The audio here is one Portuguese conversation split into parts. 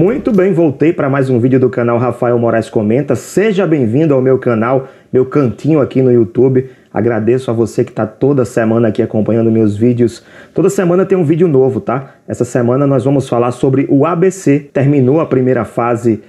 Muito bem, voltei para mais um vídeo do canal Rafael Moraes Comenta. Seja bem-vindo ao meu canal, meu cantinho aqui no YouTube. Agradeço a você que está toda semana aqui acompanhando meus vídeos. Toda semana tem um vídeo novo, tá? Essa semana nós vamos falar sobre o ABC. Terminou a primeira fase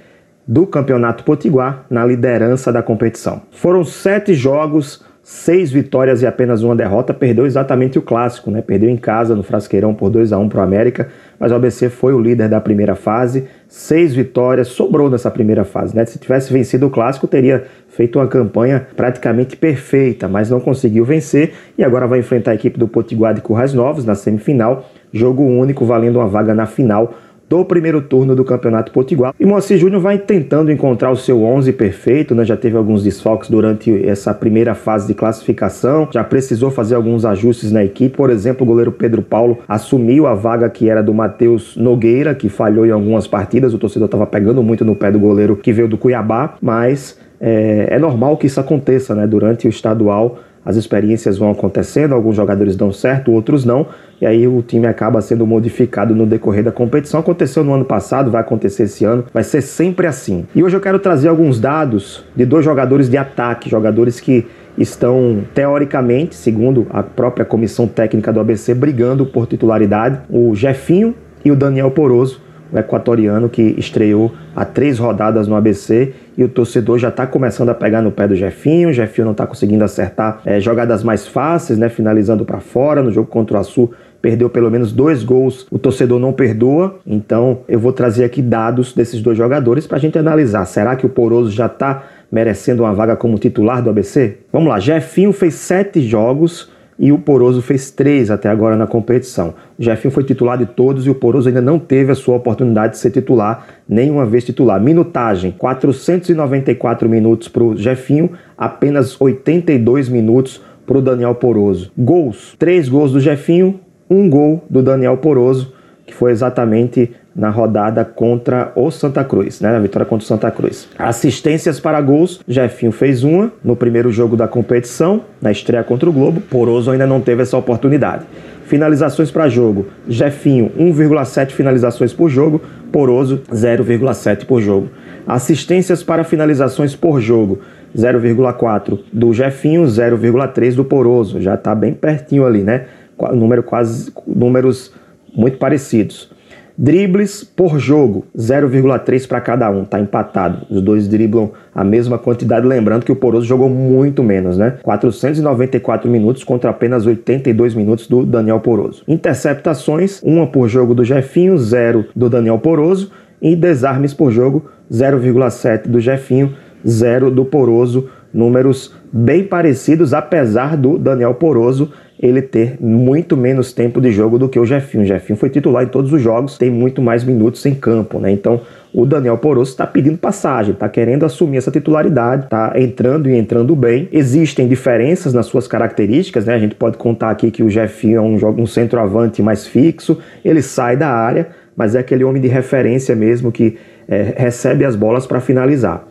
do Campeonato Potiguar na liderança da competição. Foram sete jogos, seis vitórias e apenas uma derrota, perdeu exatamente o clássico, né? Perdeu em casa no Frasqueirão por 2 a 1 para o América, mas o ABC foi o líder da primeira fase, seis vitórias, sobrou nessa primeira fase, né? Se tivesse vencido o clássico, teria feito uma campanha praticamente perfeita, mas não conseguiu vencer e agora vai enfrentar a equipe do Potiguar de Currais Novos na semifinal, jogo único valendo uma vaga na final do primeiro turno do Campeonato Potiguar. E Moacir Júnior vai tentando encontrar o seu 11 perfeito, né? Já teve alguns desfalques durante essa primeira fase de classificação, já precisou fazer alguns ajustes na equipe. Por exemplo, o goleiro Pedro Paulo assumiu a vaga que era do Matheus Nogueira, que falhou em algumas partidas. O torcedor estava pegando muito no pé do goleiro que veio do Cuiabá, mas é, é normal que isso aconteça, né? Durante o estadual as experiências vão acontecendo, alguns jogadores dão certo, outros não, e aí o time acaba sendo modificado no decorrer da competição. Aconteceu no ano passado, vai acontecer esse ano, vai ser sempre assim. E hoje eu quero trazer alguns dados de dois jogadores de ataque, jogadores que estão teoricamente, segundo a própria comissão técnica do ABC, brigando por titularidade, o Jefinho e o Daniel Poroso o equatoriano que estreou há três rodadas no ABC e o torcedor já está começando a pegar no pé do Jefinho. O Jefinho não está conseguindo acertar é, jogadas mais fáceis, né, finalizando para fora. No jogo contra o Açu, perdeu pelo menos dois gols, o torcedor não perdoa. Então eu vou trazer aqui dados desses dois jogadores para a gente analisar. Será que o Poroso já está merecendo uma vaga como titular do ABC? Vamos lá, Jefinho fez sete jogos e o Poroso fez três até agora na competição. O Jefinho foi titular de todos e o Poroso ainda não teve a sua oportunidade de ser titular, nenhuma vez titular. Minutagem: 494 minutos para o Jefinho, apenas 82 minutos para o Daniel Poroso. Gols: três gols do Jefinho, um gol do Daniel Poroso, que foi exatamente na rodada contra o Santa Cruz, né? Na vitória contra o Santa Cruz. Assistências para gols, Jefinho fez uma no primeiro jogo da competição, na estreia contra o Globo. Poroso ainda não teve essa oportunidade. Finalizações para jogo, Jefinho 1,7 finalizações por jogo, Poroso 0,7 por jogo. Assistências para finalizações por jogo, 0,4 do Jefinho, 0,3 do Poroso. Já está bem pertinho ali, né? Número quase números muito parecidos. Dribles por jogo, 0,3 para cada um, tá empatado. Os dois driblam a mesma quantidade, lembrando que o Poroso jogou muito menos, né? 494 minutos contra apenas 82 minutos do Daniel Poroso. Interceptações, uma por jogo do Jefinho, 0 do Daniel Poroso e desarmes por jogo, 0,7 do Jefinho, 0 do Poroso. Números bem parecidos, apesar do Daniel Poroso ele ter muito menos tempo de jogo do que o Jefinho. O Jefinho foi titular em todos os jogos, tem muito mais minutos em campo, né? Então o Daniel Poroso está pedindo passagem, está querendo assumir essa titularidade, está entrando e entrando bem. Existem diferenças nas suas características, né? A gente pode contar aqui que o Jefinho é um, um centroavante mais fixo, ele sai da área, mas é aquele homem de referência mesmo que é, recebe as bolas para finalizar.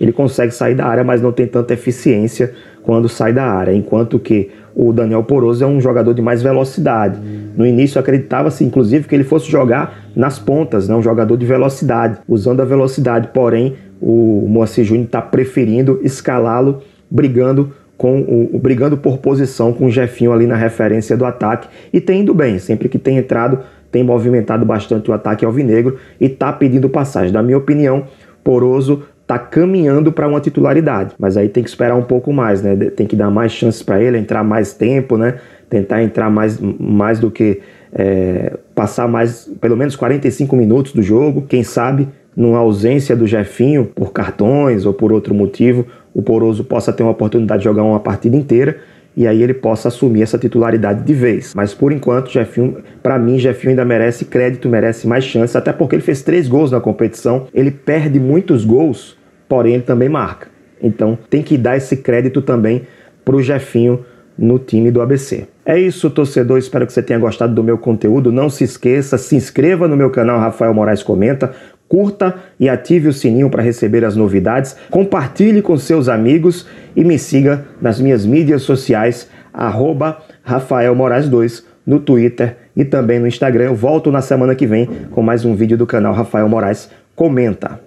Ele consegue sair da área, mas não tem tanta eficiência quando sai da área, enquanto que o Daniel Poroso é um jogador de mais velocidade. No início acreditava-se, inclusive, que ele fosse jogar nas pontas, né? um jogador de velocidade, usando a velocidade. Porém, o Moacir Júnior está preferindo escalá-lo, brigando com o, brigando por posição com o Jefinho ali na referência do ataque e tem indo bem. Sempre que tem entrado, tem movimentado bastante o ataque alvinegro e está pedindo passagem. Na minha opinião, Poroso tá caminhando para uma titularidade, mas aí tem que esperar um pouco mais, né? Tem que dar mais chances para ele, entrar mais tempo, né? Tentar entrar mais, mais do que é, passar mais, pelo menos 45 minutos do jogo. Quem sabe, numa ausência do Jefinho por cartões ou por outro motivo, o Poroso possa ter uma oportunidade de jogar uma partida inteira e aí ele possa assumir essa titularidade de vez. Mas por enquanto, Jefinho, para mim, Jefinho ainda merece crédito, merece mais chances, até porque ele fez três gols na competição. Ele perde muitos gols, porém ele também marca. Então tem que dar esse crédito também para o Jefinho no time do ABC. É isso, torcedor. Espero que você tenha gostado do meu conteúdo. Não se esqueça, se inscreva no meu canal Rafael Moraes Comenta curta e ative o sininho para receber as novidades, compartilhe com seus amigos e me siga nas minhas mídias sociais, arroba Rafael Moraes 2, no Twitter e também no Instagram. Eu volto na semana que vem com mais um vídeo do canal Rafael Moraes comenta.